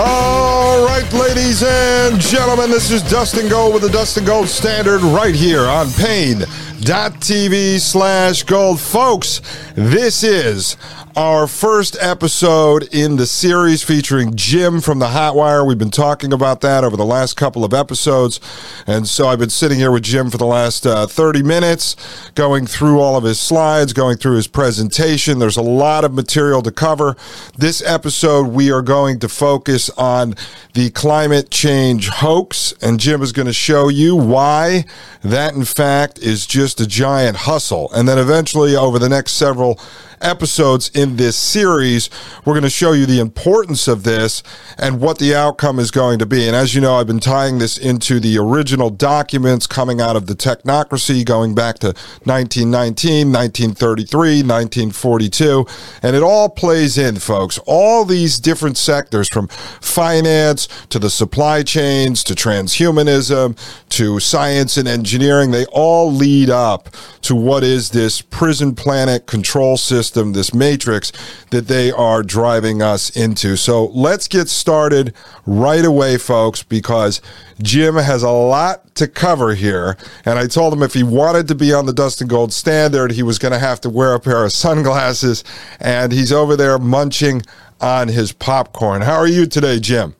All right, ladies and gentlemen, this is Dustin Gold with the Dustin Gold Standard right here on Paine.tv slash gold. Folks, this is our first episode in the series featuring Jim from the Hotwire. We've been talking about that over the last couple of episodes. And so I've been sitting here with Jim for the last uh, 30 minutes, going through all of his slides, going through his presentation. There's a lot of material to cover. This episode, we are going to focus on the climate change hoax. And Jim is going to show you why that, in fact, is just a giant hustle. And then eventually, over the next several episodes in this series, we're going to show you the importance of this and what the outcome is going to be. And as you know, I've been tying this into the original documents coming out of the technocracy going back to 1919, 1933, 1942. And it all plays in, folks. All these different sectors from finance to the supply chains to transhumanism to science and engineering, they all lead up to what is this prison planet control system system, this matrix that they are driving us into. So let's get started right away, folks, because Jim has a lot to cover here. And I told him if he wanted to be on the Dustin Gold standard, he was going to have to wear a pair of sunglasses. And he's over there munching on his popcorn. How are you today, Jim?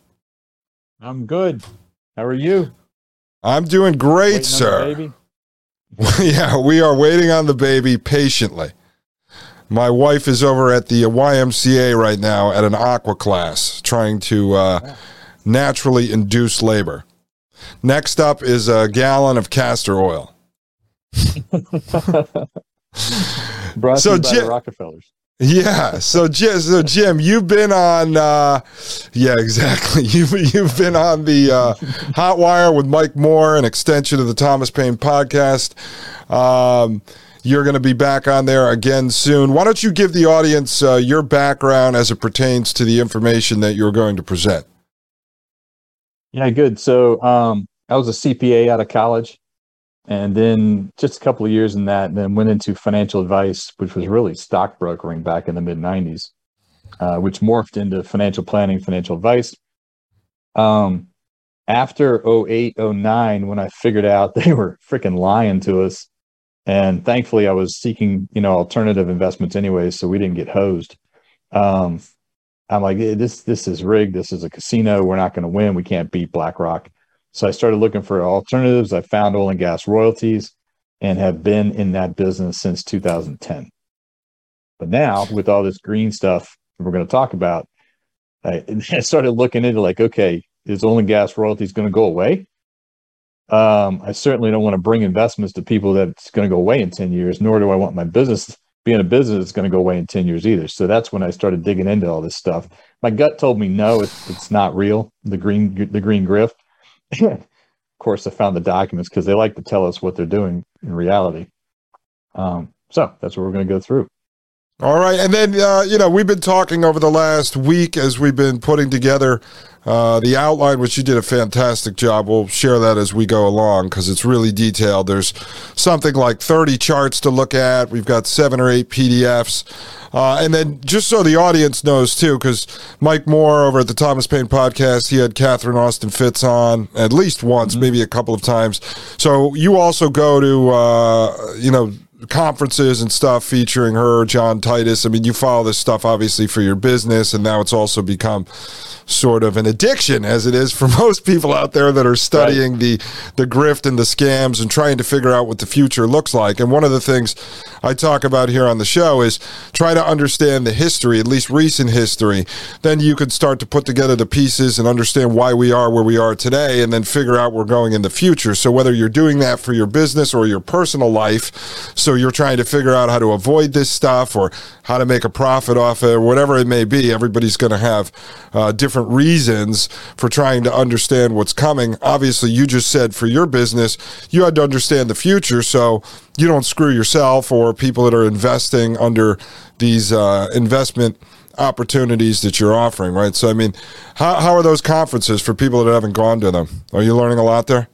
I'm good. How are you? I'm doing great, Waiting sir. yeah, we are waiting on the baby patiently. My wife is over at the YMCA right now at an aqua class trying to uh, naturally induce labor. Next up is a gallon of castor oil. Brought so Jim, Rockefellers. Yeah. So Jim, so Jim, you've been on. Uh, yeah, exactly. You've you've been on the uh, Hotwire with Mike Moore, an extension of the Thomas Paine podcast. Um, you're going to be back on there again soon. Why don't you give the audience uh, your background as it pertains to the information that you're going to present? Yeah, good. So um, I was a CPA out of college, and then just a couple of years in that, and then went into financial advice, which was really stockbrokering back in the mid '90s, uh, which morphed into financial planning, financial advice. Um, after 08, 09, when I figured out they were freaking lying to us and thankfully, I was seeking, you know, alternative investments anyway, so we didn't get hosed. Um, I'm like, this this is rigged. This is a casino. We're not going to win. We can't beat BlackRock. So I started looking for alternatives. I found oil and gas royalties, and have been in that business since 2010. But now, with all this green stuff we're going to talk about, I, I started looking into like, okay, is oil and gas royalties going to go away? Um, I certainly don't want to bring investments to people that's going to go away in 10 years, nor do I want my business being a business that's going to go away in 10 years either. So that's when I started digging into all this stuff. My gut told me no, it's, it's not real. The green, the green grift. of course, I found the documents because they like to tell us what they're doing in reality. Um, so that's what we're going to go through. All right. And then, uh, you know, we've been talking over the last week as we've been putting together uh, the outline, which you did a fantastic job. We'll share that as we go along because it's really detailed. There's something like 30 charts to look at. We've got seven or eight PDFs. Uh, and then, just so the audience knows too, because Mike Moore over at the Thomas Paine podcast, he had Catherine Austin Fitts on at least once, mm-hmm. maybe a couple of times. So you also go to, uh, you know, conferences and stuff featuring her, John Titus. I mean, you follow this stuff obviously for your business, and now it's also become sort of an addiction, as it is for most people out there that are studying right. the the grift and the scams and trying to figure out what the future looks like. And one of the things I talk about here on the show is try to understand the history, at least recent history. Then you can start to put together the pieces and understand why we are where we are today, and then figure out where we're going in the future. So whether you're doing that for your business or your personal life, so you're trying to figure out how to avoid this stuff or how to make a profit off it, or whatever it may be. Everybody's going to have uh, different reasons for trying to understand what's coming. Obviously, you just said for your business, you had to understand the future so you don't screw yourself or people that are investing under these uh, investment opportunities that you're offering, right? So, I mean, how, how are those conferences for people that haven't gone to them? Are you learning a lot there?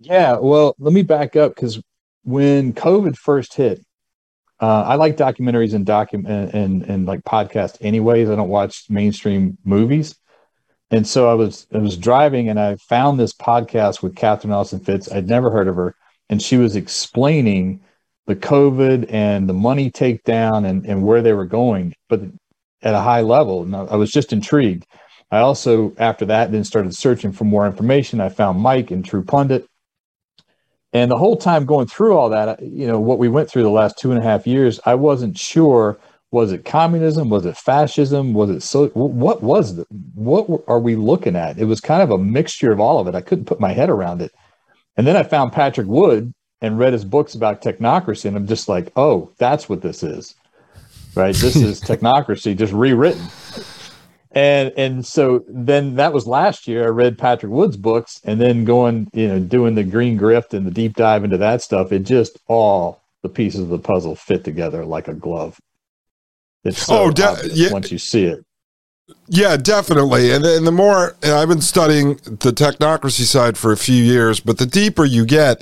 Yeah, well, let me back up because when COVID first hit, uh, I like documentaries and document and, and, like podcasts anyways. I don't watch mainstream movies. And so I was I was driving and I found this podcast with Catherine Austin Fitts. I'd never heard of her. And she was explaining the COVID and the money takedown and, and where they were going, but at a high level. And I was just intrigued. I also, after that, then started searching for more information. I found Mike and True Pundit. And the whole time going through all that, uh, you know, what we went through the last two and a half years, I wasn't sure was it communism? Was it fascism? Was it so? What was the, what are we looking at? It was kind of a mixture of all of it. I couldn't put my head around it. And then I found Patrick Wood and read his books about technocracy, and I'm just like, oh, that's what this is, right? This is technocracy just rewritten and and so then that was last year. I read Patrick Wood's books, and then going, you know, doing the green grift and the deep dive into that stuff. It just all the pieces of the puzzle fit together like a glove. It's so oh, de- yeah. once you see it. Yeah, definitely. And, and the more, and I've been studying the technocracy side for a few years, but the deeper you get,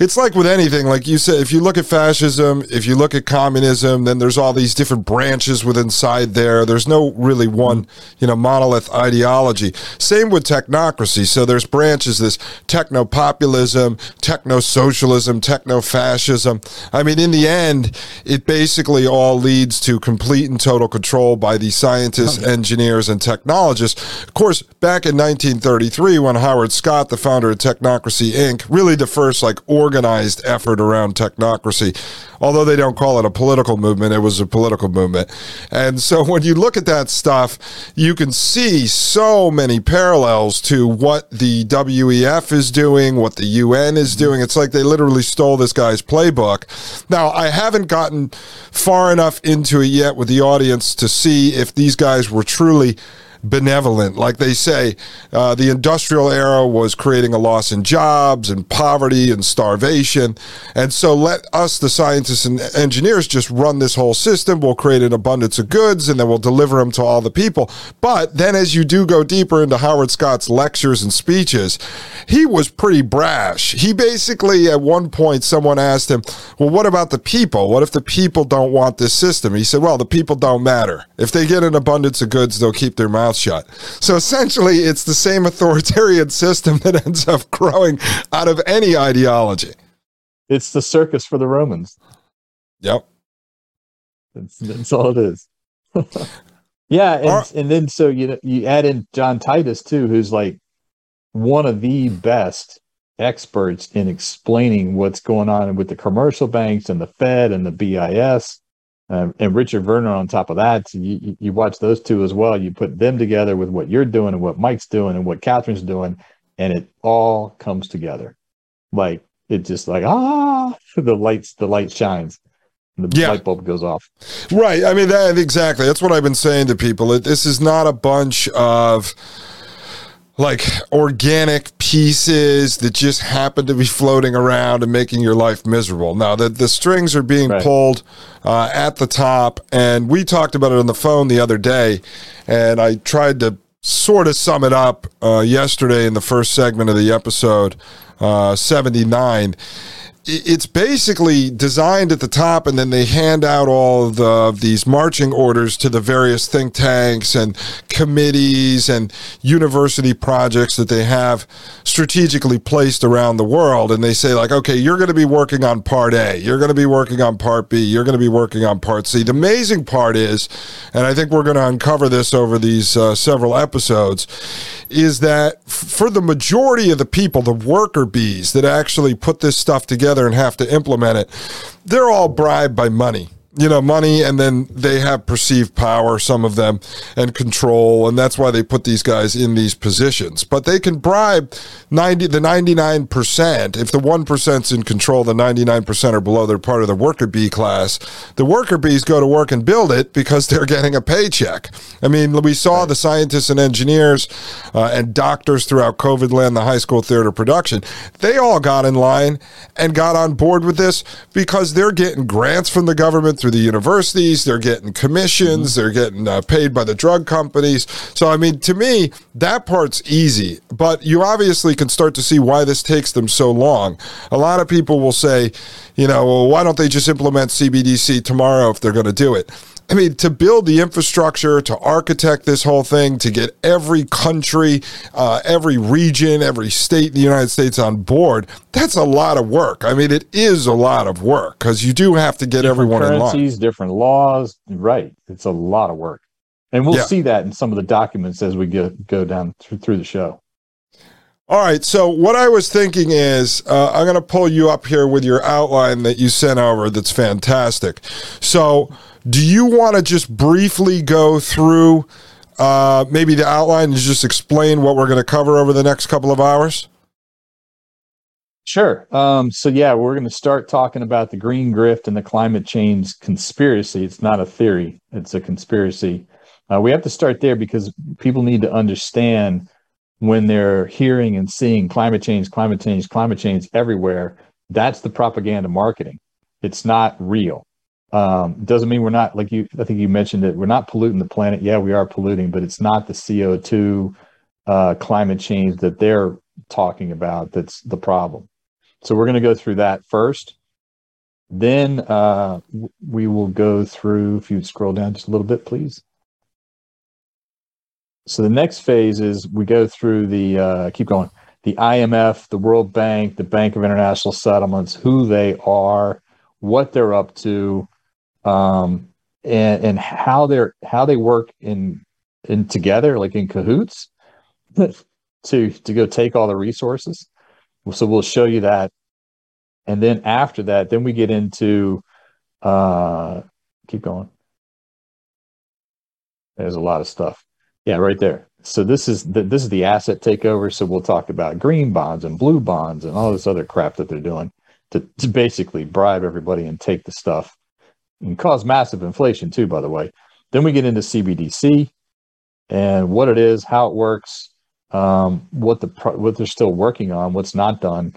it's like with anything. Like you said, if you look at fascism, if you look at communism, then there's all these different branches within inside there. There's no really one, you know, monolith ideology. Same with technocracy. So there's branches, this techno populism, techno socialism, techno fascism. I mean, in the end, it basically all leads to complete and total control by the scientists oh, and engineers and technologists. Of course, back in 1933, when Howard Scott, the founder of Technocracy Inc., really the first like organized effort around technocracy, although they don't call it a political movement, it was a political movement. And so when you look at that stuff, you can see so many parallels to what the WEF is doing, what the UN is mm-hmm. doing. It's like they literally stole this guy's playbook. Now, I haven't gotten far enough into it yet with the audience to see if these guys were truly benevolent. Like they say, uh, the industrial era was creating a loss in jobs and poverty and starvation. And so let us, the scientists and engineers, just run this whole system. We'll create an abundance of goods and then we'll deliver them to all the people. But then as you do go deeper into Howard Scott's lectures and speeches, he was pretty brash. He basically, at one point, someone asked him, Well, what about the people? What if the people don't want this system? He said, Well, the people don't matter. If they get an abundance of goods, they'll keep their mouth shut. So essentially, it's the same authoritarian system that ends up growing out of any ideology. It's the circus for the Romans. Yep. That's, that's all it is. yeah, and, and then so you know, you add in John Titus too, who's like one of the best experts in explaining what's going on with the commercial banks and the Fed and the BIS um, and Richard Werner on top of that. You, you watch those two as well. You put them together with what you're doing and what Mike's doing and what Catherine's doing, and it all comes together. Like it just like ah, the lights, the light shines. The yeah. light bulb goes off. Right. I mean, that exactly. That's what I've been saying to people. It, this is not a bunch of like organic pieces that just happen to be floating around and making your life miserable. Now, the, the strings are being right. pulled uh, at the top, and we talked about it on the phone the other day, and I tried to sort of sum it up uh, yesterday in the first segment of the episode uh, 79 it's basically designed at the top, and then they hand out all of the, these marching orders to the various think tanks and committees and university projects that they have strategically placed around the world. And they say, like, okay, you're going to be working on part A, you're going to be working on part B, you're going to be working on part C. The amazing part is, and I think we're going to uncover this over these uh, several episodes, is that for the majority of the people, the worker bees that actually put this stuff together and have to implement it, they're all bribed by money you know, money and then they have perceived power, some of them, and control. And that's why they put these guys in these positions. But they can bribe 90, the 99%. If the 1%'s in control, the 99% are below, they're part of the worker bee class. The worker bees go to work and build it because they're getting a paycheck. I mean, we saw the scientists and engineers uh, and doctors throughout COVID land, the high school theater production. They all got in line and got on board with this because they're getting grants from the government through the universities. They're getting commissions. Mm-hmm. They're getting uh, paid by the drug companies. So, I mean, to me, that part's easy. But you obviously can start to see why this takes them so long. A lot of people will say, you know, well, why don't they just implement CBDC tomorrow if they're going to do it? I mean, to build the infrastructure, to architect this whole thing, to get every country, uh, every region, every state in the United States on board, that's a lot of work. I mean, it is a lot of work because you do have to get different everyone currencies, in line. different laws. Right. It's a lot of work. And we'll yeah. see that in some of the documents as we go, go down through, through the show. All right. So what I was thinking is, uh, I'm going to pull you up here with your outline that you sent over. That's fantastic. So, do you want to just briefly go through uh, maybe the outline and just explain what we're going to cover over the next couple of hours? Sure. Um, so yeah, we're going to start talking about the green grift and the climate change conspiracy. It's not a theory; it's a conspiracy. Uh, we have to start there because people need to understand when they're hearing and seeing climate change, climate change, climate change everywhere, that's the propaganda marketing. It's not real. Um, doesn't mean we're not like you. I think you mentioned it. We're not polluting the planet. Yeah, we are polluting, but it's not the CO two uh, climate change that they're talking about that's the problem. So we're going to go through that first. Then uh, we will go through. If you scroll down just a little bit, please. So the next phase is we go through the uh, keep going the IMF, the World Bank, the Bank of International Settlements, who they are, what they're up to, um, and and how they're how they work in in together, like in cahoots, to to go take all the resources. So we'll show you that, and then after that, then we get into uh, keep going. There's a lot of stuff. Yeah, right there. So this is the, this is the asset takeover. So we'll talk about green bonds and blue bonds and all this other crap that they're doing to, to basically bribe everybody and take the stuff and cause massive inflation too. By the way, then we get into CBDC and what it is, how it works, um, what the what they're still working on, what's not done,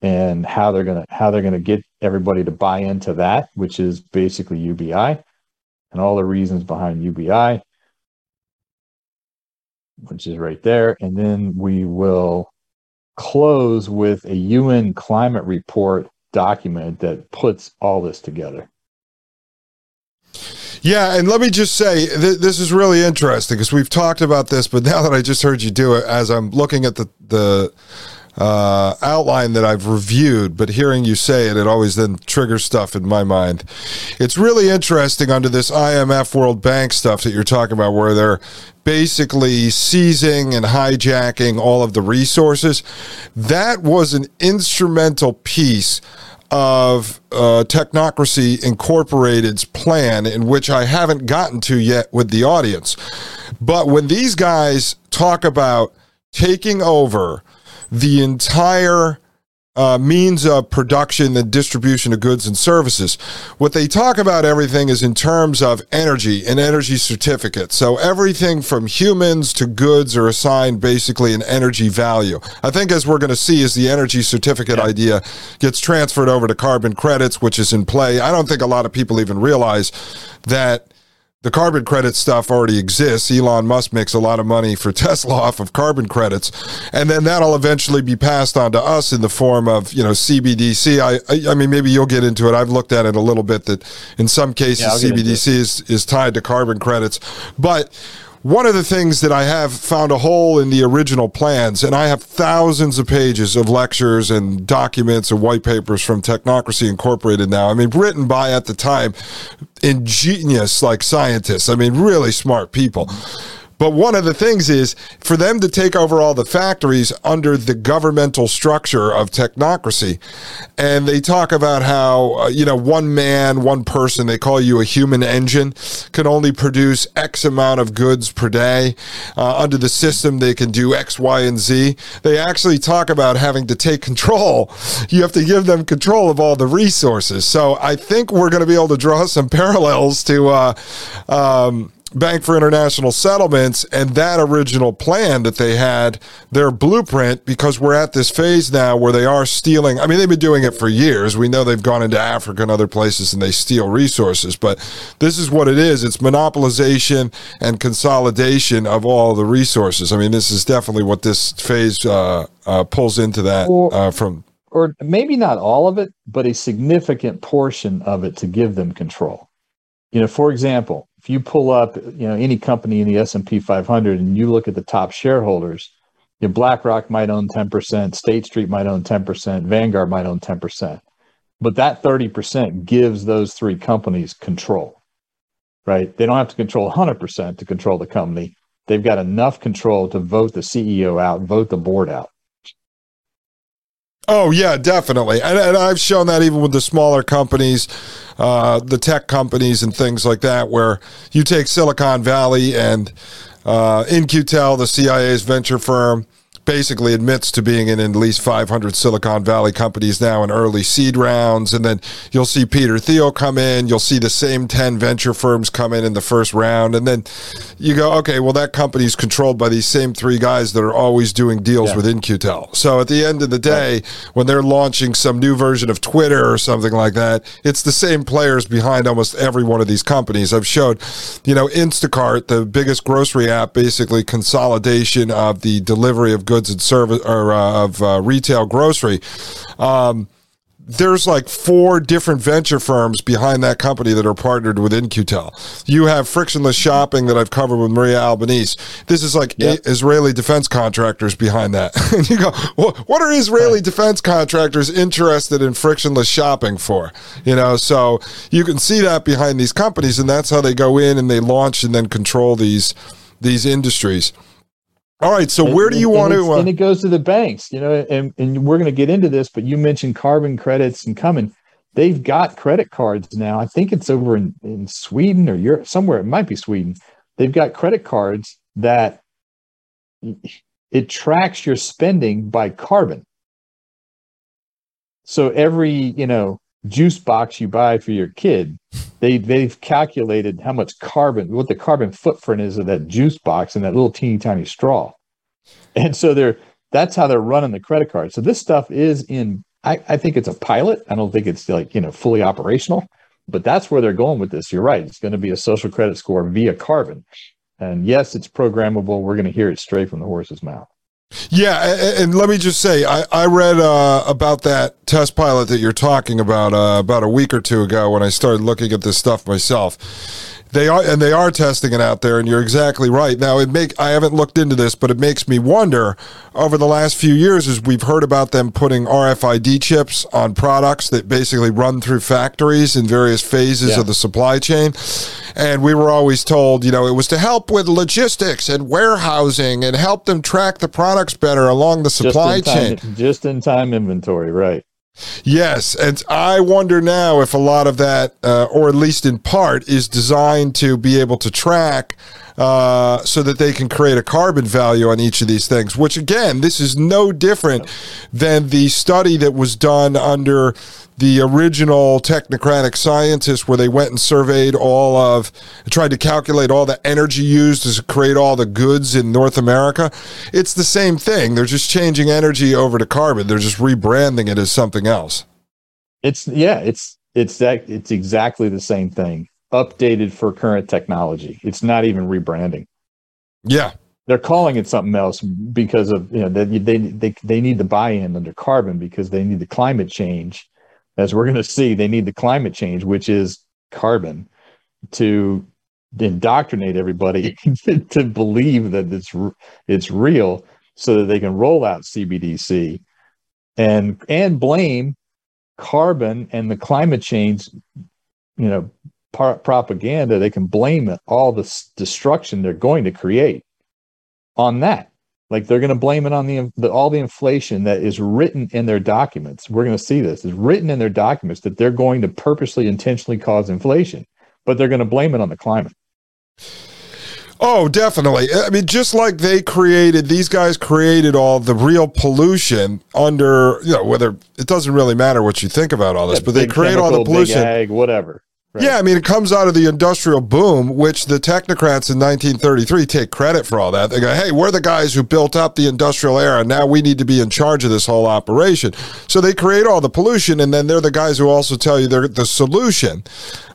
and how they're gonna how they're gonna get everybody to buy into that, which is basically UBI, and all the reasons behind UBI which is right there. And then we will close with a UN climate report document that puts all this together. Yeah, and let me just say th- this is really interesting because we've talked about this, but now that I just heard you do it, as I'm looking at the the uh, outline that I've reviewed, but hearing you say it, it always then triggers stuff in my mind. It's really interesting under this IMF World Bank stuff that you're talking about, where they're basically seizing and hijacking all of the resources. That was an instrumental piece of uh, Technocracy Incorporated's plan, in which I haven't gotten to yet with the audience. But when these guys talk about taking over, the entire uh, means of production and distribution of goods and services. What they talk about everything is in terms of energy and energy certificates. So everything from humans to goods are assigned basically an energy value. I think as we're going to see as the energy certificate yeah. idea gets transferred over to carbon credits, which is in play, I don't think a lot of people even realize that the carbon credit stuff already exists. Elon Musk makes a lot of money for Tesla off of carbon credits, and then that'll eventually be passed on to us in the form of you know CBDC. I I, I mean maybe you'll get into it. I've looked at it a little bit. That in some cases yeah, CBDC is is tied to carbon credits, but one of the things that I have found a hole in the original plans, and I have thousands of pages of lectures and documents and white papers from Technocracy Incorporated now. I mean, written by at the time ingenious like scientists. I mean, really smart people. But one of the things is for them to take over all the factories under the governmental structure of technocracy. And they talk about how, uh, you know, one man, one person, they call you a human engine, can only produce X amount of goods per day. Uh, under the system, they can do X, Y, and Z. They actually talk about having to take control. You have to give them control of all the resources. So I think we're going to be able to draw some parallels to, uh, um, Bank for International Settlements and that original plan that they had, their blueprint, because we're at this phase now where they are stealing. I mean, they've been doing it for years. We know they've gone into Africa and other places and they steal resources, but this is what it is it's monopolization and consolidation of all the resources. I mean, this is definitely what this phase uh, uh, pulls into that uh, from. Or maybe not all of it, but a significant portion of it to give them control. You know, for example, if you pull up, you know, any company in the S&P 500 and you look at the top shareholders, you know, BlackRock might own 10%, State Street might own 10%, Vanguard might own 10%. But that 30% gives those three companies control, right? They don't have to control 100% to control the company. They've got enough control to vote the CEO out, vote the board out. Oh yeah, definitely, and, and, I've shown that even with the smaller companies, uh, the tech companies and things like that, where you take Silicon Valley and uh, In-Q-Tel, the CIA's venture firm basically admits to being in at least 500 Silicon Valley companies now in early seed rounds. And then you'll see Peter Thiel come in. You'll see the same 10 venture firms come in in the first round. And then you go, okay, well, that company's controlled by these same three guys that are always doing deals yeah. with In-Q-Tel. So at the end of the day, right. when they're launching some new version of Twitter or something like that, it's the same players behind almost every one of these companies. I've showed, you know, Instacart, the biggest grocery app, basically consolidation of the delivery of goods and service or uh, of uh, retail grocery. Um, there's like four different venture firms behind that company that are partnered with In-Q-Tel. You have frictionless shopping that I've covered with Maria Albanese. This is like yep. Israeli defense contractors behind that. and you go, well, what are Israeli right. defense contractors interested in frictionless shopping for? You know, so you can see that behind these companies, and that's how they go in and they launch and then control these these industries. All right. So and, where do you want to? Uh, and it goes to the banks, you know, and, and we're going to get into this, but you mentioned carbon credits and coming. They've got credit cards now. I think it's over in, in Sweden or Europe, somewhere. It might be Sweden. They've got credit cards that it tracks your spending by carbon. So every, you know, juice box you buy for your kid, they they've calculated how much carbon, what the carbon footprint is of that juice box and that little teeny tiny straw. And so they're that's how they're running the credit card. So this stuff is in I, I think it's a pilot. I don't think it's like, you know, fully operational, but that's where they're going with this. You're right. It's going to be a social credit score via carbon. And yes, it's programmable. We're going to hear it straight from the horse's mouth. Yeah, and let me just say, I, I read uh, about that test pilot that you're talking about uh, about a week or two ago when I started looking at this stuff myself. They are, and they are testing it out there, and you're exactly right. Now, it make I haven't looked into this, but it makes me wonder. Over the last few years, as we've heard about them putting RFID chips on products that basically run through factories in various phases yeah. of the supply chain, and we were always told, you know, it was to help with logistics and warehousing and help them track the products better along the supply just chain. Just in time inventory, right? Yes, and I wonder now if a lot of that, uh, or at least in part, is designed to be able to track uh, so that they can create a carbon value on each of these things. Which, again, this is no different than the study that was done under the original technocratic scientists where they went and surveyed all of tried to calculate all the energy used to create all the goods in North America. It's the same thing. They're just changing energy over to carbon. They're just rebranding it as something else. It's yeah, it's it's that it's exactly the same thing. Updated for current technology. It's not even rebranding. Yeah. They're calling it something else because of you know they they they, they need the buy-in under carbon because they need the climate change. As we're going to see, they need the climate change, which is carbon, to indoctrinate everybody to believe that it's it's real, so that they can roll out CBDC and and blame carbon and the climate change, you know, par- propaganda. They can blame all the destruction they're going to create on that. Like they're going to blame it on the, the, all the inflation that is written in their documents. We're going to see this is written in their documents that they're going to purposely, intentionally cause inflation, but they're going to blame it on the climate. Oh, definitely. I mean, just like they created, these guys created all the real pollution under, you know, whether it doesn't really matter what you think about all this, but they create all the pollution. Ag, whatever. Right. Yeah, I mean, it comes out of the industrial boom, which the technocrats in 1933 take credit for all that. They go, hey, we're the guys who built up the industrial era. Now we need to be in charge of this whole operation. So they create all the pollution, and then they're the guys who also tell you they're the solution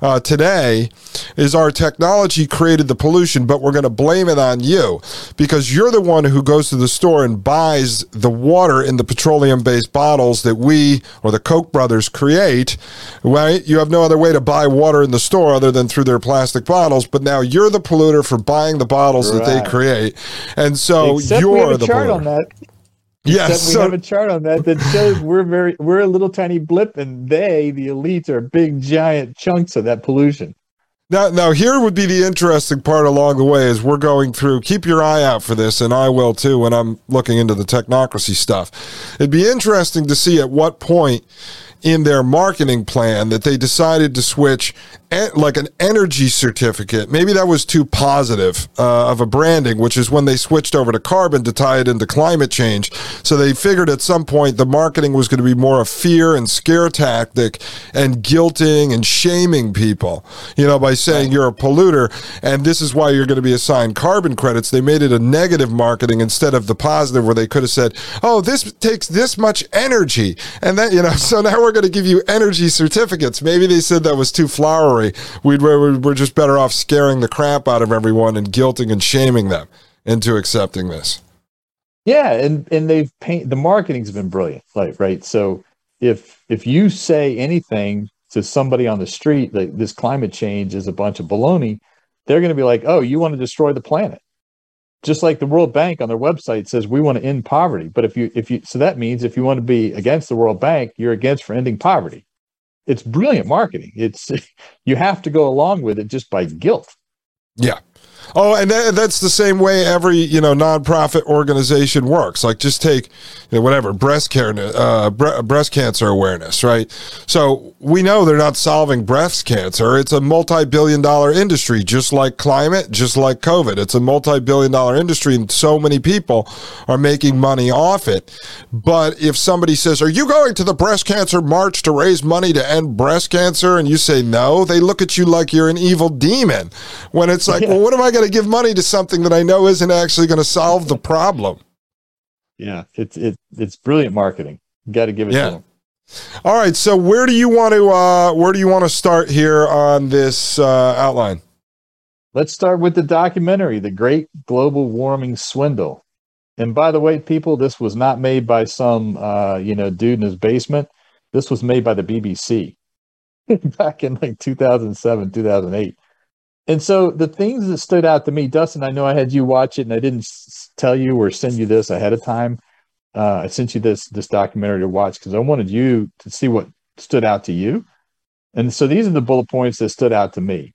uh, today is our technology created the pollution, but we're going to blame it on you because you're the one who goes to the store and buys the water in the petroleum based bottles that we or the Koch brothers create, right? You have no other way to buy water water in the store other than through their plastic bottles, but now you're the polluter for buying the bottles right. that they create. And so Except you're the chart polluter. on that. Yes, we so, have a chart on that that shows we're very we're a little tiny blip, and they, the elites, are big giant chunks of that pollution. Now, now here would be the interesting part along the way as we're going through. Keep your eye out for this, and I will too when I'm looking into the technocracy stuff. It'd be interesting to see at what point in their marketing plan that they decided to switch like an energy certificate. Maybe that was too positive uh, of a branding, which is when they switched over to carbon to tie it into climate change. So they figured at some point the marketing was going to be more of a fear and scare tactic and guilting and shaming people, you know, by saying you're a polluter and this is why you're going to be assigned carbon credits. They made it a negative marketing instead of the positive where they could have said, oh, this takes this much energy. And then, you know, so now we're going to give you energy certificates. Maybe they said that was too flowery. We'd, we're, we're just better off scaring the crap out of everyone and guilting and shaming them into accepting this. Yeah, and and they've paint the marketing's been brilliant, like right. So if if you say anything to somebody on the street that this climate change is a bunch of baloney, they're going to be like, "Oh, you want to destroy the planet?" Just like the World Bank on their website says we want to end poverty. But if you if you so that means if you want to be against the World Bank, you're against for ending poverty. It's brilliant marketing. It's you have to go along with it just by guilt. Yeah. Oh, and that, that's the same way every you know nonprofit organization works. Like just take you know, whatever breast care, uh, bre- breast cancer awareness, right? So we know they're not solving breast cancer. It's a multi-billion-dollar industry, just like climate, just like COVID. It's a multi-billion-dollar industry, and so many people are making money off it. But if somebody says, "Are you going to the breast cancer march to raise money to end breast cancer?" and you say no, they look at you like you're an evil demon. When it's like, yeah. well, what am I going to give money to something that I know isn't actually going to solve the problem. Yeah, it's it, it's brilliant marketing. You got to give it yeah. to them. All right, so where do you want to uh, where do you want to start here on this uh, outline? Let's start with the documentary, The Great Global Warming Swindle. And by the way, people, this was not made by some uh, you know dude in his basement. This was made by the BBC back in like 2007, 2008. And so the things that stood out to me, Dustin, I know I had you watch it and I didn't tell you or send you this ahead of time. Uh, I sent you this this documentary to watch because I wanted you to see what stood out to you. And so these are the bullet points that stood out to me.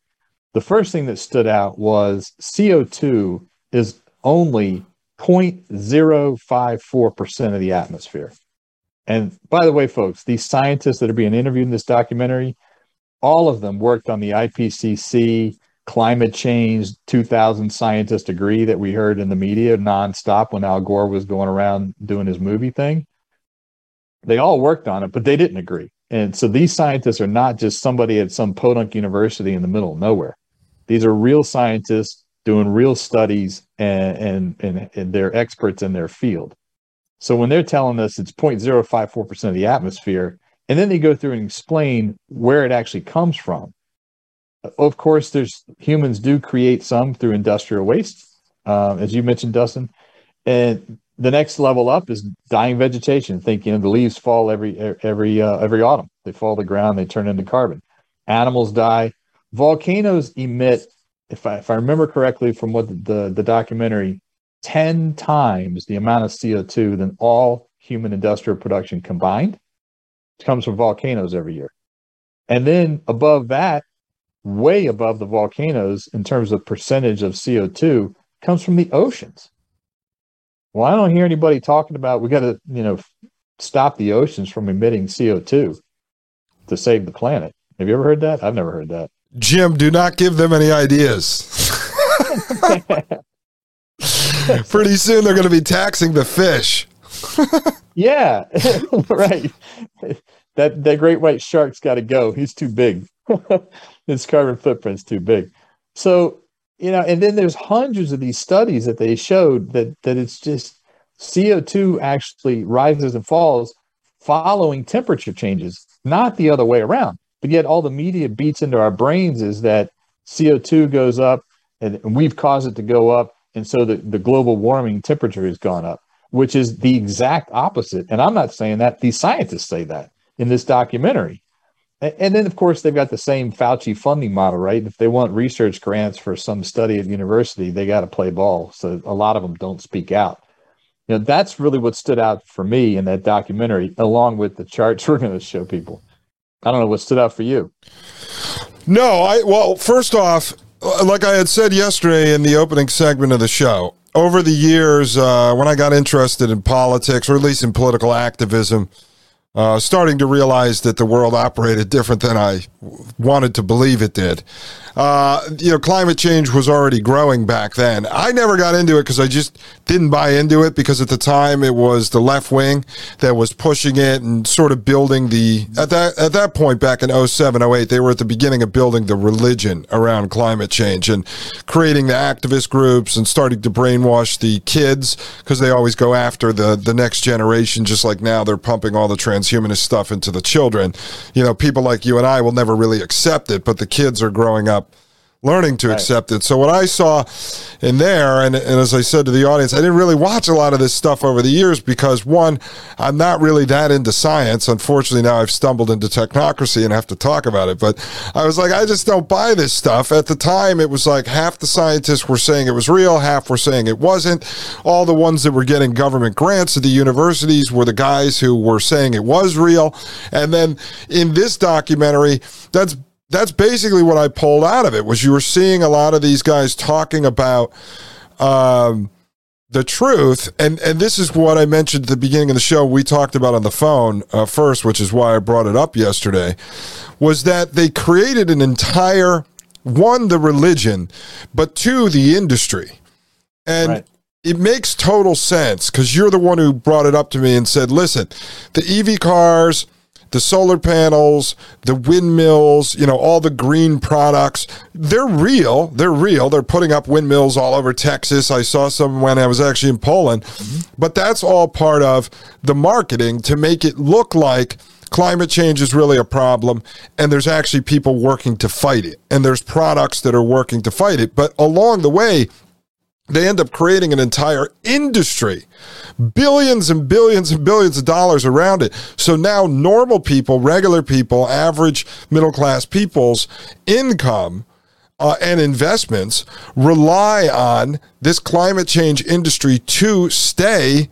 The first thing that stood out was CO2 is only 0.054% of the atmosphere. And by the way, folks, these scientists that are being interviewed in this documentary, all of them worked on the IPCC climate change 2000 scientists agree that we heard in the media nonstop when Al Gore was going around doing his movie thing. They all worked on it, but they didn't agree. And so these scientists are not just somebody at some podunk university in the middle of nowhere. These are real scientists doing real studies and, and, and, and they're experts in their field. So when they're telling us it's 0.054% of the atmosphere, and then they go through and explain where it actually comes from of course, there's humans do create some through industrial waste, um, as you mentioned, Dustin. And the next level up is dying vegetation. Think you know the leaves fall every every uh, every autumn. They fall to the ground. They turn into carbon. Animals die. Volcanoes emit, if I if I remember correctly from what the the, documentary, ten times the amount of CO two than all human industrial production combined. It comes from volcanoes every year, and then above that, way above the volcanoes in terms of percentage of CO two comes from the oceans well, I don't hear anybody talking about we got to, you know, stop the oceans from emitting CO2 to save the planet. Have you ever heard that? I've never heard that. Jim, do not give them any ideas. Pretty soon they're going to be taxing the fish. yeah, right. That that great white shark's got to go. He's too big. His carbon footprint's too big. So you know, and then there's hundreds of these studies that they showed that that it's just CO2 actually rises and falls following temperature changes, not the other way around. But yet all the media beats into our brains is that CO2 goes up and we've caused it to go up. And so the, the global warming temperature has gone up, which is the exact opposite. And I'm not saying that, these scientists say that in this documentary. And then, of course, they've got the same Fauci funding model, right? If they want research grants for some study at university, they got to play ball. So a lot of them don't speak out. You know, that's really what stood out for me in that documentary, along with the charts we're going to show people. I don't know what stood out for you. No, I well, first off, like I had said yesterday in the opening segment of the show, over the years, uh, when I got interested in politics, or at least in political activism, uh, starting to realize that the world operated different than I wanted to believe it did. Uh, you know, climate change was already growing back then. I never got into it because I just didn't buy into it because at the time it was the left wing that was pushing it and sort of building the at that at that point back in 07 08 they were at the beginning of building the religion around climate change and creating the activist groups and starting to brainwash the kids because they always go after the the next generation just like now they're pumping all the transhumanist stuff into the children. You know, people like you and I will never really accept it, but the kids are growing up learning to right. accept it. So what I saw in there, and, and as I said to the audience, I didn't really watch a lot of this stuff over the years because one, I'm not really that into science. Unfortunately, now I've stumbled into technocracy and have to talk about it. But I was like, I just don't buy this stuff. At the time, it was like half the scientists were saying it was real, half were saying it wasn't. All the ones that were getting government grants at the universities were the guys who were saying it was real. And then in this documentary, that's that's basically what I pulled out of it was you were seeing a lot of these guys talking about um, the truth, and and this is what I mentioned at the beginning of the show. We talked about on the phone uh, first, which is why I brought it up yesterday, was that they created an entire one the religion, but two the industry, and. Right. It makes total sense because you're the one who brought it up to me and said, listen, the EV cars, the solar panels, the windmills, you know, all the green products, they're real. They're real. They're putting up windmills all over Texas. I saw some when I was actually in Poland. Mm-hmm. But that's all part of the marketing to make it look like climate change is really a problem and there's actually people working to fight it and there's products that are working to fight it. But along the way, they end up creating an entire industry, billions and billions and billions of dollars around it. So now normal people, regular people, average middle class people's income uh, and investments rely on this climate change industry to stay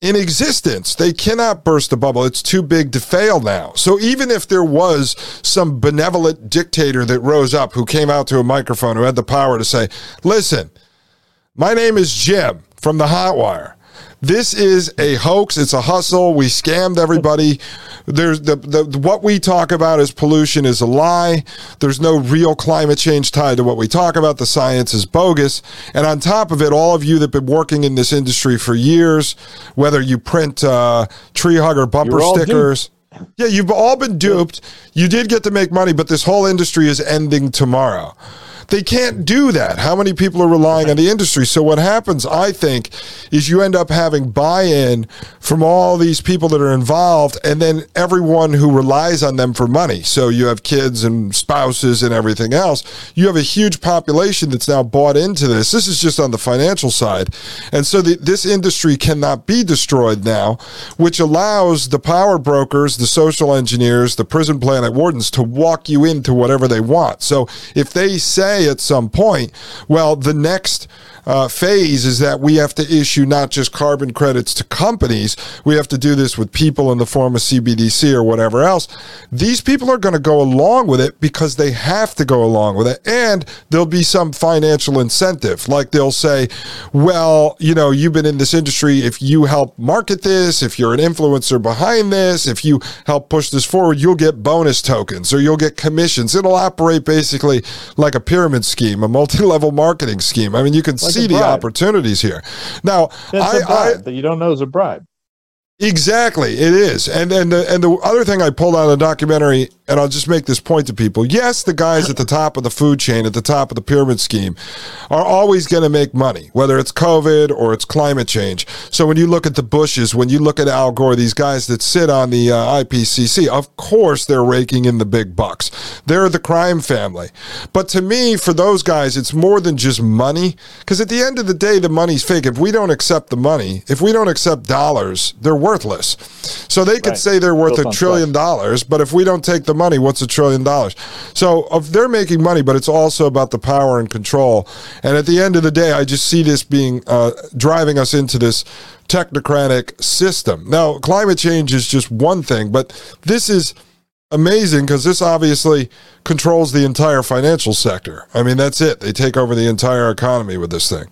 in existence. They cannot burst the bubble. It's too big to fail now. So even if there was some benevolent dictator that rose up who came out to a microphone who had the power to say, listen, my name is Jim from the Hotwire. This is a hoax. It's a hustle. We scammed everybody. There's the, the what we talk about is pollution is a lie. There's no real climate change tied to what we talk about. The science is bogus. And on top of it, all of you that've been working in this industry for years, whether you print uh, tree hugger bumper stickers. Yeah, you've all been duped. You did get to make money, but this whole industry is ending tomorrow. They can't do that. How many people are relying on the industry? So what happens, I think, is you end up having buy-in from all these people that are involved, and then everyone who relies on them for money. So you have kids and spouses and everything else. You have a huge population that's now bought into this. This is just on the financial side, and so the, this industry cannot be destroyed now, which allows the power brokers, the social engineers, the prison planet wardens to walk you into whatever they want. So if they say at some point, well, the next uh, phase is that we have to issue not just carbon credits to companies, we have to do this with people in the form of CBDC or whatever else. These people are going to go along with it because they have to go along with it. And there'll be some financial incentive. Like they'll say, well, you know, you've been in this industry. If you help market this, if you're an influencer behind this, if you help push this forward, you'll get bonus tokens or you'll get commissions. It'll operate basically like a pyramid scheme, a multi level marketing scheme. I mean, you can like see the opportunities here. Now, I, I, that you don't know is a bribe. Exactly, it is, and and the, and the other thing I pulled out of the documentary, and I'll just make this point to people: yes, the guys at the top of the food chain, at the top of the pyramid scheme, are always going to make money, whether it's COVID or it's climate change. So when you look at the Bushes, when you look at Al Gore, these guys that sit on the uh, IPCC, of course they're raking in the big bucks. They're the crime family. But to me, for those guys, it's more than just money, because at the end of the day, the money's fake. If we don't accept the money, if we don't accept dollars, they're worthless. So they could right. say they're worth Built a trillion dollars, but if we don't take the money, what's a trillion dollars? So if they're making money, but it's also about the power and control. And at the end of the day, I just see this being uh, driving us into this technocratic system. Now, climate change is just one thing, but this is amazing because this obviously controls the entire financial sector. I mean, that's it. They take over the entire economy with this thing.